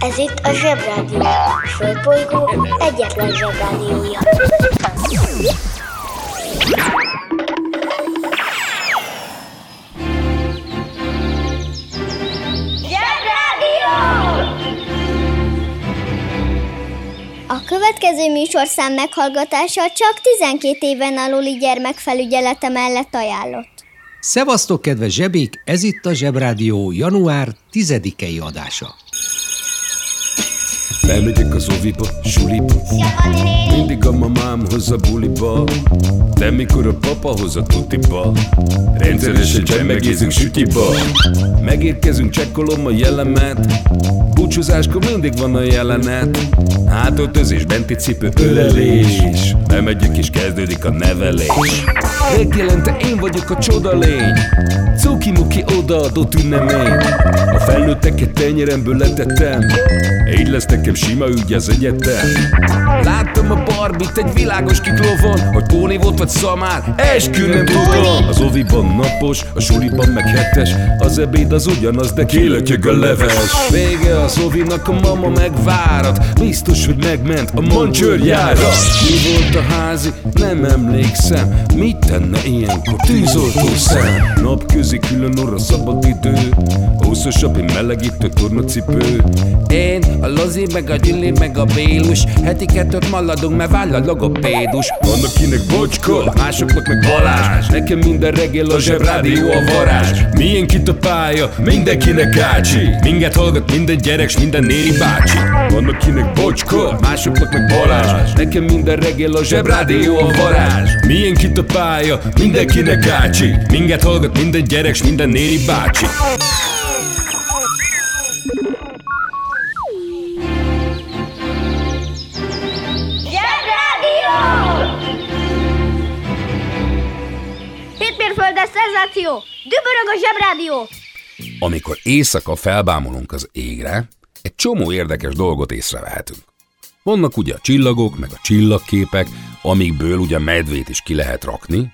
Ez itt a Zsebrádió. A Földbolygó egyetlen Zsebrádiója. Zsebrádió! A következő műsorszám meghallgatása csak 12 éven aluli gyermekfelügyelete mellett ajánlott. Szevasztok, kedves zsebék! Ez itt a Zsebrádió január 10-ei adása. Elmegyek az oviba, suliba. Mindig a mamám hoz a buliba. De mikor a papa hoz a tutiba Rendszeresen csemmegézünk sütiba. Megérkezünk, csekkolom a jellemet Búcsúzáskor mindig van a jelenet. Hátöltözés, benti cipő, ölelés Bemegyek és kezdődik a nevelés. Megjelente én vagyok a csoda lény. Cuki-muki odaadott ünnemény. A felnőtteket tenyeremből letettem. Így lesz nekem sima ügy az egyetem. Láttam a barbit egy világos kiklovon Hogy póni volt vagy szamár, eskü nem tudom. Az oviban napos, a suliban meg hetes Az ebéd az ugyanaz, de kilötyög a leves. Vége az ovinak, a mama megvárat. Biztos, hogy megment a mancsőrjára. Mi volt a házi? Nem emlékszem. Mit tenne ilyenkor? Tűzoltó szem? Napközi külön orra szabad idő Húszosabb, egy melegítő tornacipő. Én, a Lozi, meg a Gyüli, meg a Bélus. Heti kettőt maladunk, mert váll a logopédus. Van akinek bocska, másoknak meg Balázs. Nekem minden reggel a zsebrádió a varázs. Milyen kit a pálya, mindenkinek ácsi Minket hallgat minden gyerek, s minden néri bácsi Van akinek bocska, másoknak meg Balázs Nekem minden reggel a zsebrádió a varázs Milyen kit a pálya, mindenkinek ácsi Minket hallgat minden gyerek, s minden néri bácsi Zsebrádió! Hétmérföldes szenzáció! Dübörög a Zsebrádió! Amikor éjszaka felbámulunk az égre, egy csomó érdekes dolgot észrevehetünk. Vannak ugye a csillagok, meg a csillagképek, amikből ugye medvét is ki lehet rakni.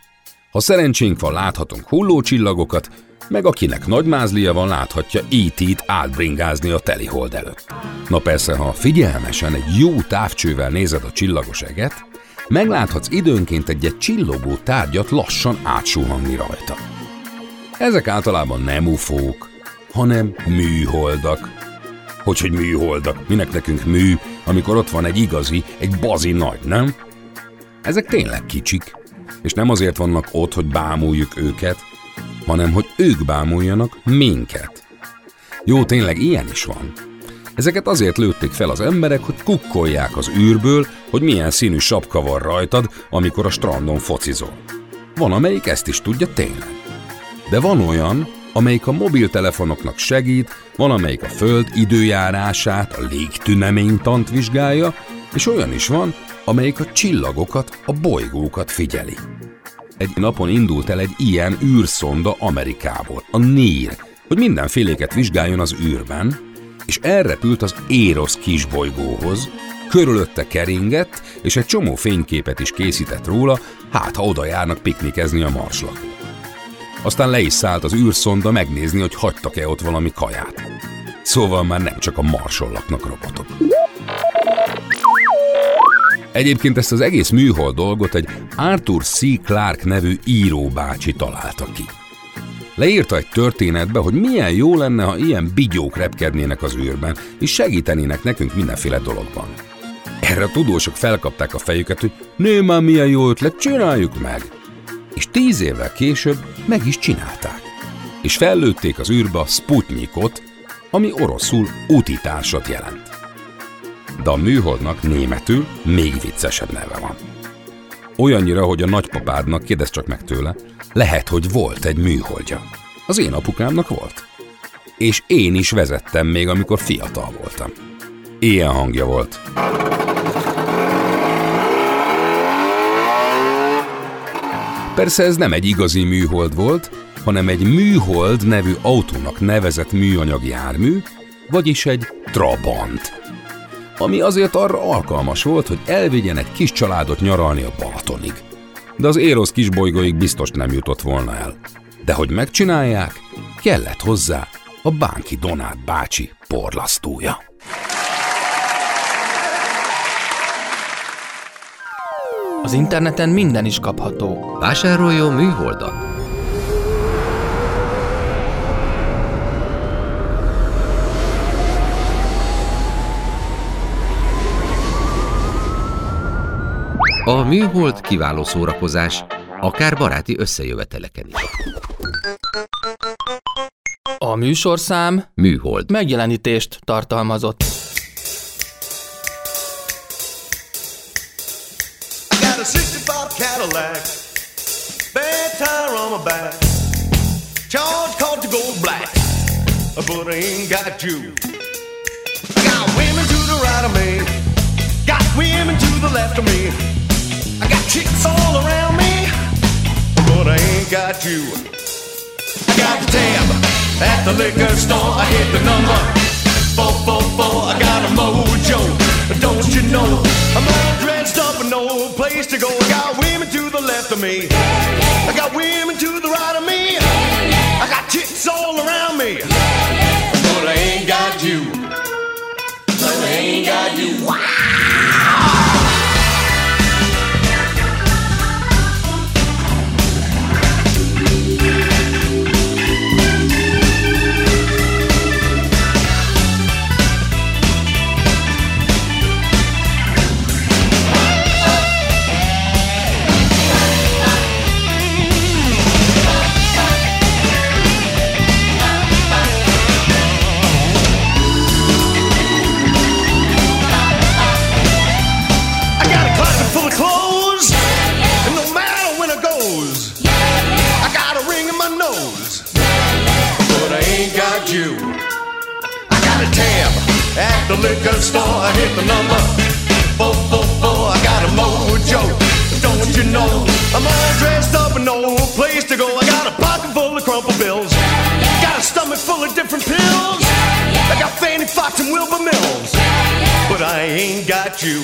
Ha szerencsénk van, láthatunk hullócsillagokat, meg akinek nagy mázlia van, láthatja E.T.-t átbringázni a telihold előtt. Na persze, ha figyelmesen egy jó távcsővel nézed a csillagos eget, megláthatsz időnként egy-egy csillogó tárgyat lassan átsuhanni rajta. Ezek általában nem ufók, hanem műholdak. Hogy, hogy műholdak? Minek nekünk mű, amikor ott van egy igazi, egy bazi nagy, nem? Ezek tényleg kicsik, és nem azért vannak ott, hogy bámuljuk őket, hanem hogy ők bámuljanak minket. Jó, tényleg ilyen is van. Ezeket azért lőtték fel az emberek, hogy kukkolják az űrből, hogy milyen színű sapka van rajtad, amikor a strandon focizol. Van, amelyik ezt is tudja tényleg. De van olyan, amelyik a mobiltelefonoknak segít, van, amelyik a Föld időjárását, a légtüneménytant vizsgálja, és olyan is van, amelyik a csillagokat, a bolygókat figyeli. Egy napon indult el egy ilyen űrszonda Amerikából, a NIR, hogy mindenféléket vizsgáljon az űrben, és elrepült az Érosz kisbolygóhoz, körülötte keringett, és egy csomó fényképet is készített róla, hát ha oda járnak piknikezni a marslakók. Aztán le is szállt az űrszonda megnézni, hogy hagytak-e ott valami kaját. Szóval már nem csak a marson laknak robotok. Egyébként ezt az egész műhold dolgot egy Arthur C. Clarke nevű íróbácsi találta ki. Leírta egy történetbe, hogy milyen jó lenne, ha ilyen bigyók repkednének az űrben, és segítenének nekünk mindenféle dologban. Erre a tudósok felkapták a fejüket, hogy nő már milyen jó ötlet, csináljuk meg! És tíz évvel később meg is csinálták. És fellőtték az űrbe Sputnikot, ami oroszul útitársat jelent. De a műholdnak németül még viccesebb neve van. Olyannyira, hogy a nagypapádnak, kérdezz csak meg tőle, lehet, hogy volt egy műholdja. Az én apukámnak volt. És én is vezettem még, amikor fiatal voltam. Ilyen hangja volt. Persze ez nem egy igazi műhold volt, hanem egy műhold nevű autónak nevezett műanyag jármű, vagyis egy Trabant. Ami azért arra alkalmas volt, hogy elvigyen egy kis családot nyaralni a Balatonig. De az Érosz kisbolygóig biztos nem jutott volna el. De hogy megcsinálják, kellett hozzá a Bánki Donát bácsi porlasztója. Az interneten minden is kapható. Vásároljon műholdat! A műhold kiváló szórakozás, akár baráti összejöveteleken is. A műsorszám Műhold. megjelenítést tartalmazott. Got a 65 Cadillac, bad tire on my back. Charge called to go black, but I ain't got you. Got women to the right of me, got women to the left of me. I got chicks all around me, but I ain't got you. I got the tab at the liquor store. I hit the number four four four. I got a mojo, don't you know? I'm all dressed up and no place to go. I got women to the left of me. I got women to the right of me. I got chicks all around me, but I ain't got you. But I ain't got you. I And Wilbur Mills, but I ain't got you.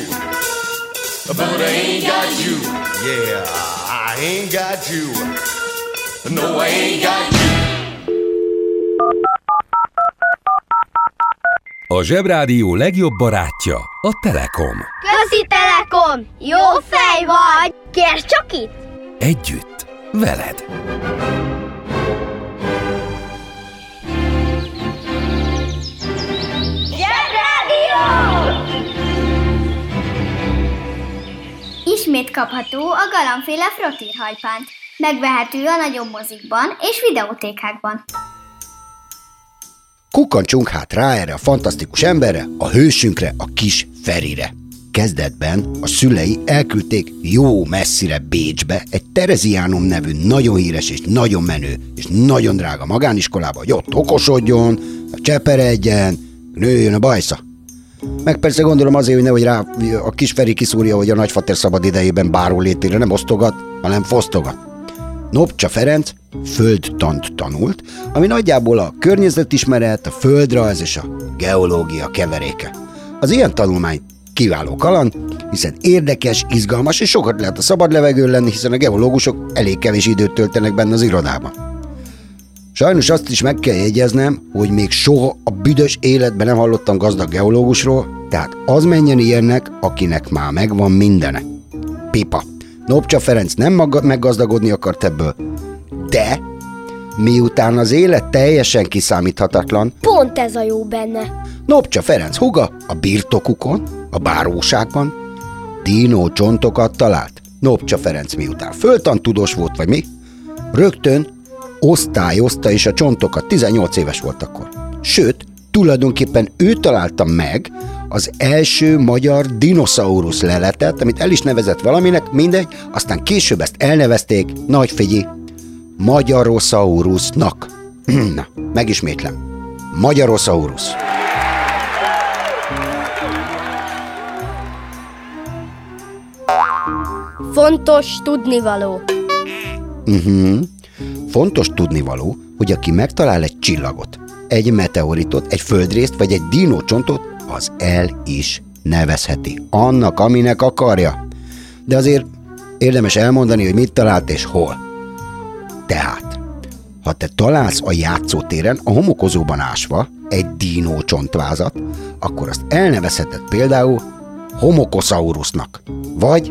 But I ain't got you. Yeah, I ain't got you. No, I ain't got you. A Zsebrádió legjobb barátja a Telekom. Közi Telekom! Jó fej vagy! Kérd csak itt! Együtt, veled. Ismét kapható a galambféle frottírhajpánt. Megvehető a nagyobb mozikban és videótékákban. Kukkancsunk hát rá erre a fantasztikus emberre, a hősünkre, a kis Ferire. Kezdetben a szülei elküldték jó messzire Bécsbe egy Tereziánum nevű nagyon híres és nagyon menő és nagyon drága magániskolába, hogy ott okosodjon, cseperedjen, nőjön a bajsza. Meg persze gondolom azért, hogy nehogy rá a kis Feri kiszúrja, hogy a nagyfater szabad idejében báró létére nem osztogat, hanem fosztogat. Nopcsa Ferenc földtant tanult, ami nagyjából a környezetismeret, a földrajz és a geológia keveréke. Az ilyen tanulmány kiváló kaland, hiszen érdekes, izgalmas és sokat lehet a szabad levegőn lenni, hiszen a geológusok elég kevés időt töltenek benne az irodában. Sajnos azt is meg kell jegyeznem, hogy még soha a büdös életben nem hallottam gazdag geológusról, tehát az menjen ilyennek, akinek már megvan mindene. Pipa. Nopcsa Ferenc nem maga- meggazdagodni akart ebből, de miután az élet teljesen kiszámíthatatlan, Pont ez a jó benne. Nopcsa Ferenc huga a birtokukon, a báróságban dínó csontokat talált. Nopcsa Ferenc miután föltant tudós volt, vagy mi, rögtön osztályozta is a csontokat, 18 éves volt akkor. Sőt, tulajdonképpen ő találta meg az első magyar dinoszaurusz leletet, amit el is nevezett valaminek, mindegy, aztán később ezt elnevezték, nagy figyi, Magyarosaurusnak. Na, megismétlem. Magyarosaurus. Fontos tudnivaló. Uh-huh. Fontos tudnivaló, hogy aki megtalál egy csillagot, egy meteoritot, egy földrészt vagy egy dinócsontot, az el is nevezheti. Annak, aminek akarja. De azért érdemes elmondani, hogy mit talált és hol. Tehát, ha te találsz a játszótéren a homokozóban ásva egy dínó csontvázat, akkor azt elnevezheted például homokosaurusnak, vagy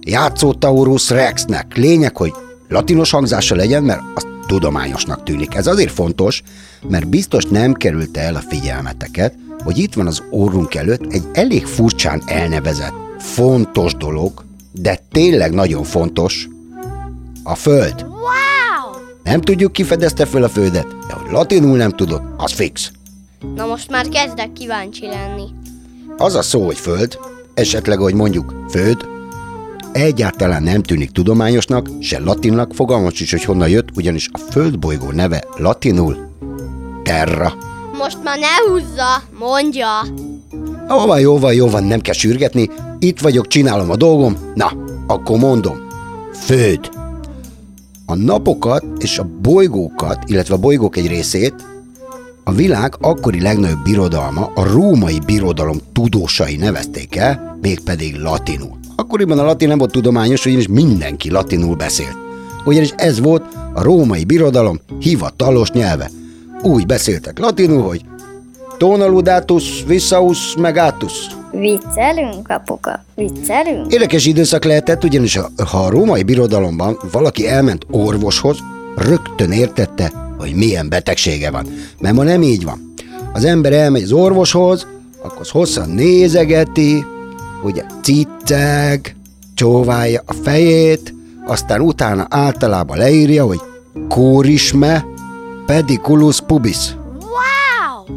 játszótaurus rexnek. Lényeg, hogy latinos hangzása legyen, mert az tudományosnak tűnik. Ez azért fontos, mert biztos nem kerülte el a figyelmeteket, hogy itt van az orrunk előtt egy elég furcsán elnevezett, fontos dolog, de tényleg nagyon fontos, a Föld. Wow! Nem tudjuk, ki fedezte föl a Földet, de hogy latinul nem tudod, az fix. Na most már kezdek kíváncsi lenni. Az a szó, hogy Föld, esetleg, hogy mondjuk Föld, egyáltalán nem tűnik tudományosnak, se latinnak, fogalmas is, hogy honnan jött, ugyanis a Földbolygó neve latinul Terra. Most már ne húzza, mondja. Jó van, jó van, jó van, nem kell sürgetni, itt vagyok, csinálom a dolgom, na, akkor mondom. Föld. A napokat és a bolygókat, illetve a bolygók egy részét a világ akkori legnagyobb birodalma, a római birodalom tudósai nevezték el, mégpedig latinul. Akkoriban a latin nem volt tudományos, ugyanis mindenki latinul beszélt. Ugyanis ez volt a római birodalom hivatalos nyelve. Úgy beszéltek latinul, hogy Tonaludatus, Vissaus, Megatus. Viccelünk, apuka? Viccelünk? Érdekes időszak lehetett, ugyanis ha ha a római birodalomban valaki elment orvoshoz, rögtön értette, hogy milyen betegsége van. Mert ma nem így van. Az ember elmegy az orvoshoz, akkor hosszan nézegeti, ugye cicceg, csóválja a fejét, aztán utána általában leírja, hogy kórisme, pediculus pubis. Wow!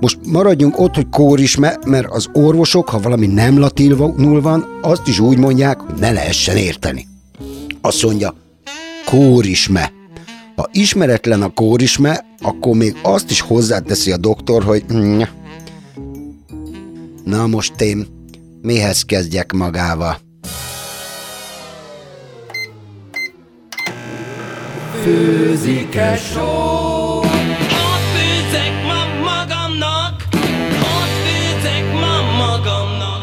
Most maradjunk ott, hogy kórisme, mert az orvosok, ha valami nem latinul van, azt is úgy mondják, hogy ne lehessen érteni. Azt mondja, kórisme. Ha ismeretlen a kórisme, akkor még azt is hozzáteszi a doktor, hogy "Mm, na most én mihez kezdjek magával? Ott főzek ma magamnak, ott főzek ma magamnak.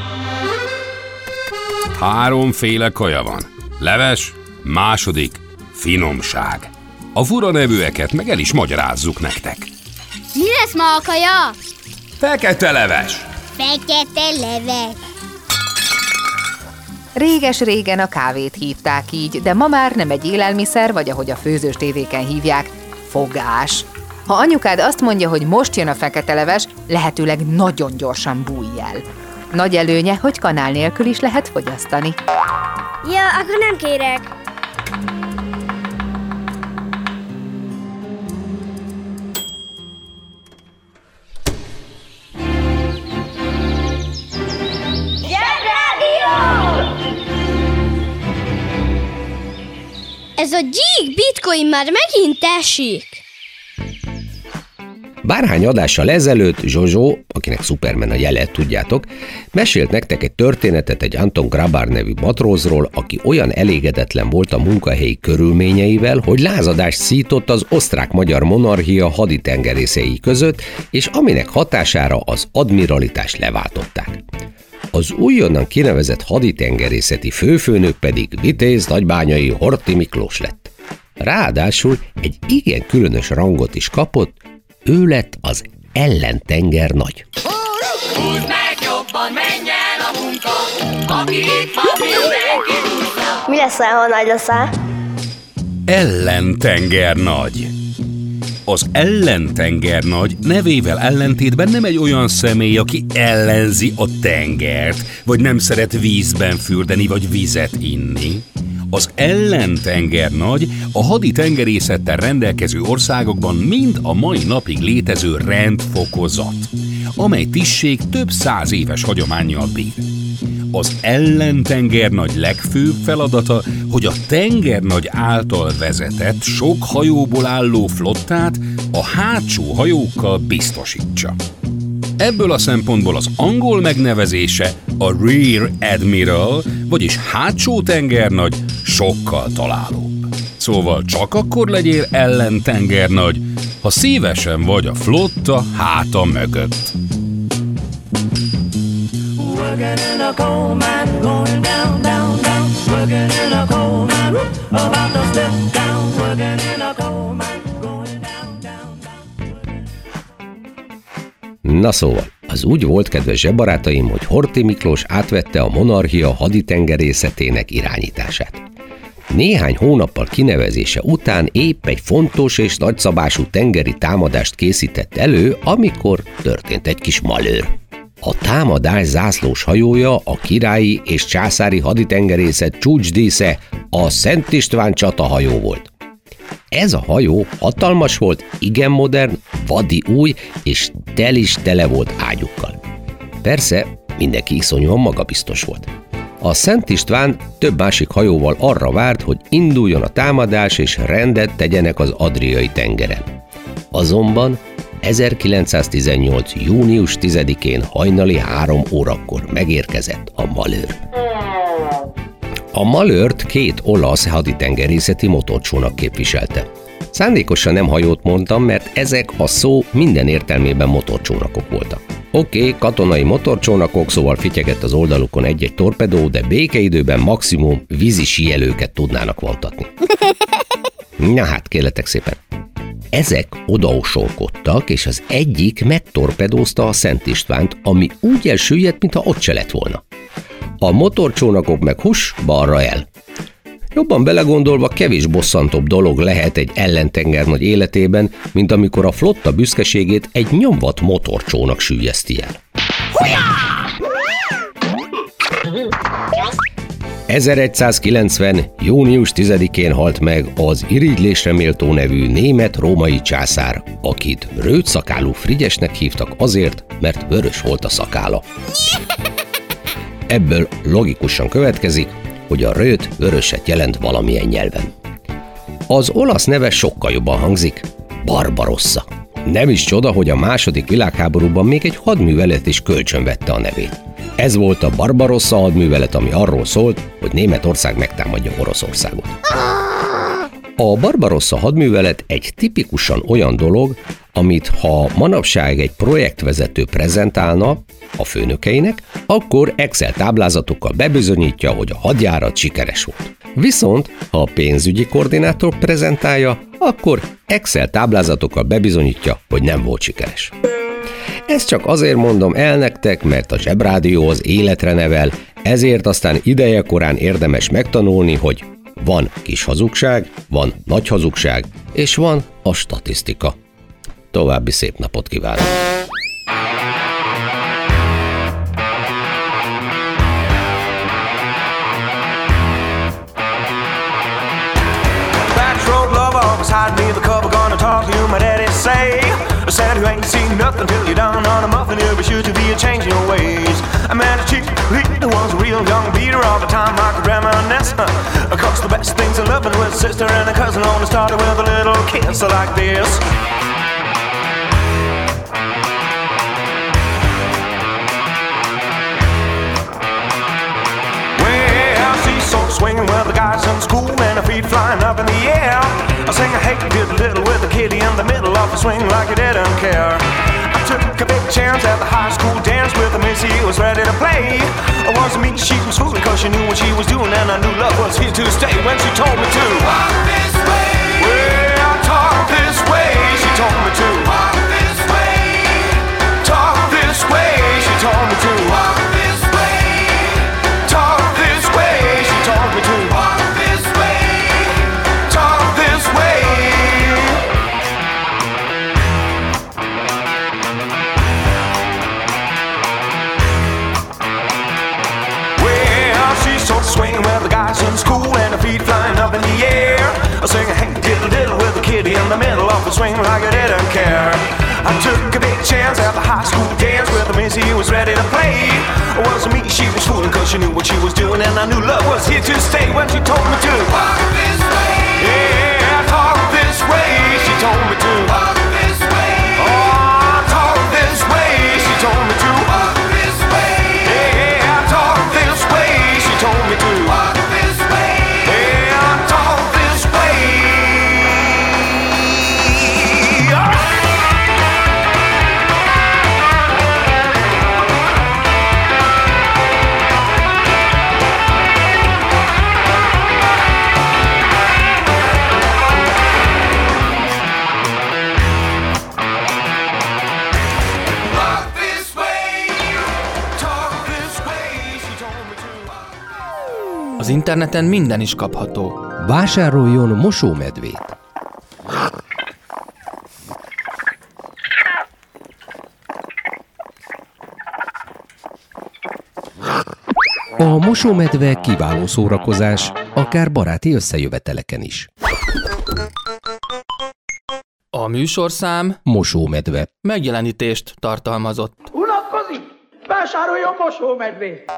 Háromféle kaja van. Leves, második, finomság. A fura nevűeket meg el is magyarázzuk nektek. Mi lesz ma a kaja? Fekete leves. Fekete leves. Réges-régen a kávét hívták így, de ma már nem egy élelmiszer, vagy ahogy a főzős tévéken hívják, fogás. Ha anyukád azt mondja, hogy most jön a fekete leves, lehetőleg nagyon gyorsan bújj el. Nagy előnye, hogy kanál nélkül is lehet fogyasztani. Ja, akkor nem kérek. Ez a gyík bitcoin már megint esik. Bárhány adással ezelőtt Zsozsó, akinek Superman a jele, tudjátok, mesélt nektek egy történetet egy Anton Grabár nevű matrózról, aki olyan elégedetlen volt a munkahelyi körülményeivel, hogy lázadást szított az osztrák-magyar monarchia haditengerészei között, és aminek hatására az admiralitást leváltották. Az újonnan kinevezett haditengerészeti főfőnök pedig Vitéz nagybányai Horti Miklós lett. Ráadásul egy igen különös rangot is kapott, ő lett az ellentenger nagy. Húzd meg jobban, menj el a munka, aki itt van, mindenki húzza. Mi lesz, ha nagy leszel? Ellentenger nagy. Az ellentenger nagy nevével ellentétben nem egy olyan személy, aki ellenzi a tengert, vagy nem szeret vízben fürdeni, vagy vizet inni. Az ellentenger nagy a hadi tengerészettel rendelkező országokban mind a mai napig létező rendfokozat, amely tisztség több száz éves hagyományjal bír. Az ellentengernagy legfőbb feladata, hogy a tengernagy által vezetett, sok hajóból álló flottát a hátsó hajókkal biztosítsa. Ebből a szempontból az angol megnevezése a Rear Admiral, vagyis hátsó tengernagy sokkal találóbb. Szóval csak akkor legyél ellentengernagy, ha szívesen vagy a flotta háta mögött. Working in a coal mine, going down, down, down. Working in a coal mine, about to step down. Working in a coal mine. Na szóval, az úgy volt, kedves zsebarátaim, hogy Horti Miklós átvette a monarchia haditengerészetének irányítását. Néhány hónappal kinevezése után épp egy fontos és nagyszabású tengeri támadást készített elő, amikor történt egy kis malőr. A támadás zászlós hajója a királyi és császári haditengerészet csúcsdísze a Szent István csatahajó volt. Ez a hajó hatalmas volt, igen modern, vadi új, és tel is tele volt ágyukkal. Persze, mindenki iszonyúan magabiztos volt. A Szent István több másik hajóval arra várt, hogy induljon a támadás és rendet tegyenek az Adriai tengeren. Azonban 1918. június 10-én hajnali három órakor megérkezett a malőr. A malőrt két olasz haditengerészeti motorcsónak képviselte. Szándékosan nem hajót mondtam, mert ezek a szó minden értelmében motorcsónakok voltak. Oké, okay, katonai motorcsónakok, szóval fityegett az oldalukon egy-egy torpedó, de békeidőben maximum vízi síelőket tudnának vontatni. Na hát, kérletek szépen. Ezek odaosonkodtak, és az egyik megtorpedózta a Szent Istvánt, ami úgy elsüllyedt, mintha ott se lett volna. A motorcsónakok meg hus, balra el. Jobban belegondolva kevés bosszantóbb dolog lehet egy ellentenger nagy életében, mint amikor a flotta büszkeségét egy nyomvat motorcsónak sűjeszti el. 1190. június 10-én halt meg az irigylésre méltó nevű német-római császár, akit rőtszakálú Frigyesnek hívtak azért, mert vörös volt a szakála. Ebből logikusan következik, hogy a rőt vöröset jelent valamilyen nyelven. Az olasz neve sokkal jobban hangzik, Barbarossa. Nem is csoda, hogy a második világháborúban még egy hadművelet is kölcsönvette a nevét. Ez volt a Barbarossa hadművelet, ami arról szólt, hogy Németország megtámadja Oroszországot. A Barbarossa hadművelet egy tipikusan olyan dolog, amit ha manapság egy projektvezető prezentálna a főnökeinek, akkor Excel táblázatokkal bebizonyítja, hogy a hadjárat sikeres volt. Viszont, ha a pénzügyi koordinátor prezentálja, akkor Excel táblázatokkal bebizonyítja, hogy nem volt sikeres. Ezt csak azért mondom el nektek, mert a Zsebrádió az életre nevel, ezért aztán ideje korán érdemes megtanulni, hogy van kis hazugság, van nagy hazugság, és van a statisztika. További szép napot kívánok! Hide me the cover. Gonna talk to you, my daddy say. I said you ain't seen nothing till you're down on a muffin. You'll be sure to be a change in your ways. I met a chick who was a real young beater all the time. I could reminisce. Of course, the best things in loving with a sister and a cousin only started with a little kiss like this. Swinging with the guys in school and her feet flying up in the air. I sing a hate did little with the kitty in the middle of the swing like he didn't care. I took a big chance at the high school dance with a missy who was ready to play. It wasn't me, she was fooling cause she knew what she was doing and I knew love was here to stay when she told me to. Walk this way. Well, Az interneten minden is kapható. Vásároljon mosómedvét. A mosómedve kiváló szórakozás, akár baráti összejöveteleken is. A műsorszám Mosómedve. megjelenítést tartalmazott. Unatkozik? Vásároljon mosómedvét!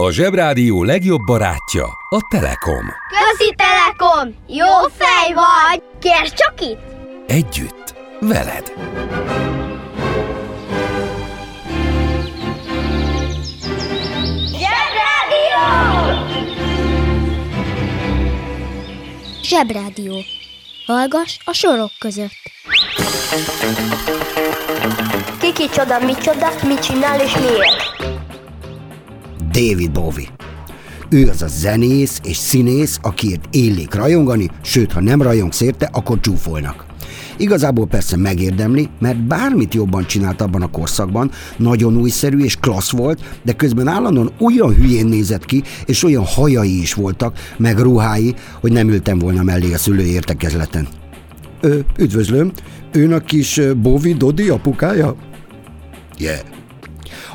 A Zsebrádió legjobb barátja a Telekom. Közi Telekom! Jó fej vagy! Kérd csak itt! Együtt, veled. Zsebrádió! Zsebrádió. Hallgass a sorok között. Kiki csoda, mi csoda, mit csinál és miért? David Bowie. Ő az a zenész és színész, akiért illik rajongani, sőt, ha nem rajongsz érte, akkor csúfolnak. Igazából persze megérdemli, mert bármit jobban csinált abban a korszakban, nagyon újszerű és klassz volt, de közben állandóan olyan hülyén nézett ki, és olyan hajai is voltak, meg ruhái, hogy nem ültem volna mellé a szülői értekezleten. Ö, üdvözlöm, ön a kis ö, Bowie Dodi apukája? Yeah.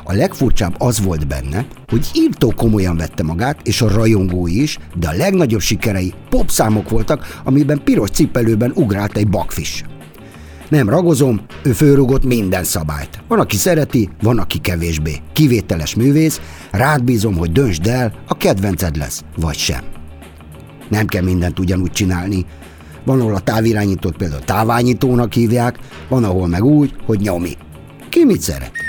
A legfurcsább az volt benne, hogy írtó komolyan vette magát, és a rajongói is, de a legnagyobb sikerei popszámok voltak, amiben piros cipelőben ugrált egy bakfis. Nem ragozom, ő fölrugott minden szabályt. Van, aki szereti, van, aki kevésbé. Kivételes művész, rád bízom, hogy döntsd el, a kedvenced lesz, vagy sem. Nem kell mindent ugyanúgy csinálni. Van, ahol a távirányítót például táványítónak hívják, van, ahol meg úgy, hogy nyomi. Ki mit szeret?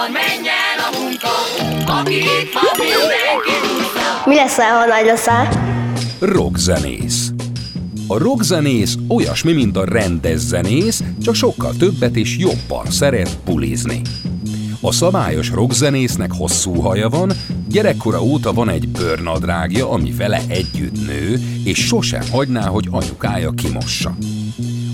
Jobban, menj el a munka, aki itt van, mindenki húzza. Mi lesz, ha nagy leszel? Rockzenész. A rockzenész olyasmi, mint a rendes zenész, csak sokkal többet és jobban szeret bulizni. A szabályos rockzenésznek hosszú haja van, gyerekkora óta van egy bőrnadrágja, ami vele együtt nő, és sosem hagyná, hogy anyukája kimossa.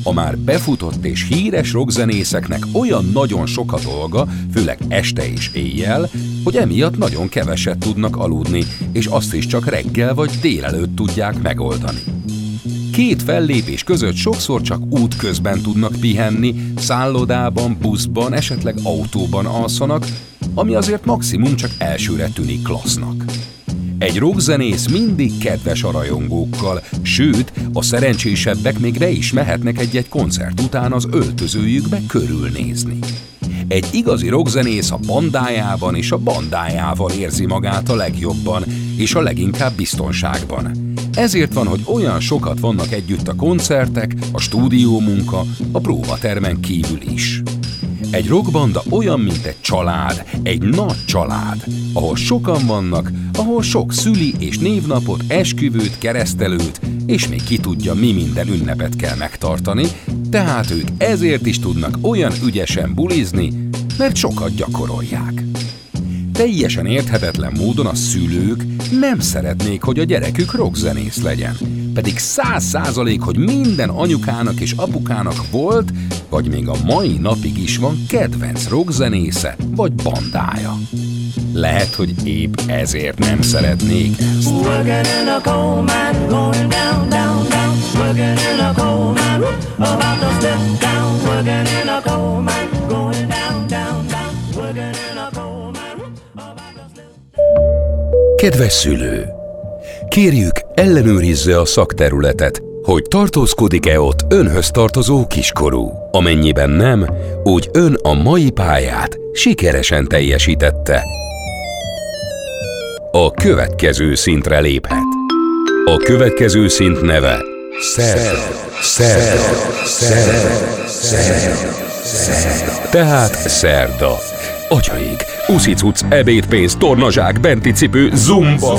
A már befutott és híres rockzenészeknek olyan nagyon sok a dolga, főleg este és éjjel, hogy emiatt nagyon keveset tudnak aludni, és azt is csak reggel vagy délelőtt tudják megoldani. Két fellépés között sokszor csak útközben tudnak pihenni, szállodában, buszban, esetleg autóban alszanak, ami azért maximum csak elsőre tűnik klassznak. Egy rockzenész mindig kedves a rajongókkal, sőt, a szerencsésebbek még be is mehetnek egy-egy koncert után az öltözőjükbe körülnézni. Egy igazi rockzenész a bandájában és a bandájával érzi magát a legjobban, és a leginkább biztonságban. Ezért van, hogy olyan sokat vannak együtt a koncertek, a stúdiómunka, a próbatermen kívül is. Egy rockbanda olyan, mint egy család, egy nagy család, ahol sokan vannak, ahol sok szüli és névnapot, esküvőt, keresztelőt, és még ki tudja, mi minden ünnepet kell megtartani, tehát ők ezért is tudnak olyan ügyesen bulizni, mert sokat gyakorolják. Teljesen érthetetlen módon a szülők nem szeretnék, hogy a gyerekük rockzenész legyen. Pedig száz százalék, hogy minden anyukának és apukának volt, vagy még a mai napig is van kedvenc rockzenésze, vagy bandája. Lehet, hogy épp ezért nem szeretnék ezt. Working in a coal mine, going down, down, down. Working in a coal mine, about to step down. Working in a coal mine, going down, down, down. Working in a coal mine, about to step Kedves szülő! Kérjük, ellenőrizze a szakterületet, hogy tartózkodik-e ott önhöz tartozó kiskorú. Amennyiben nem, úgy ön a mai pályát sikeresen teljesítette. A következő szintre léphet. A következő szint neve Szerda. Szerda. Szerda. Szerda. Szerda. Tehát szerda. Atyaik, uszicuc, ebédpénz, tornazsák, benti cipő, zumba.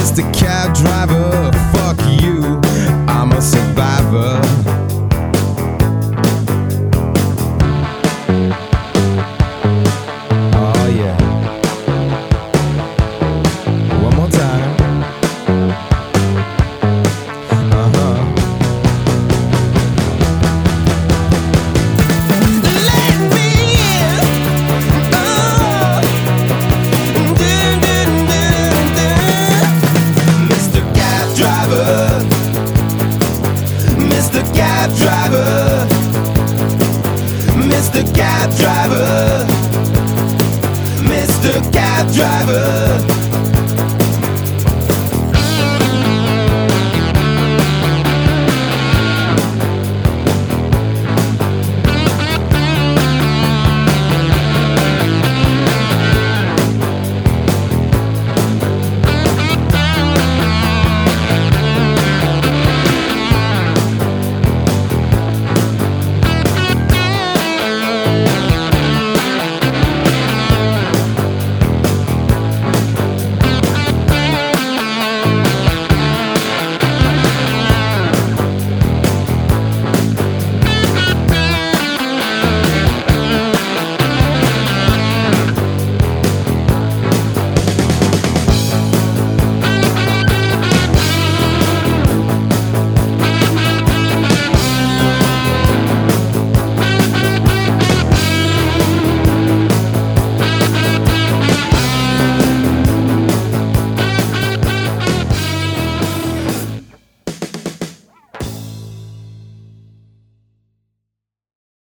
Mr. Cab Driver, fuck you, I'm a survivor.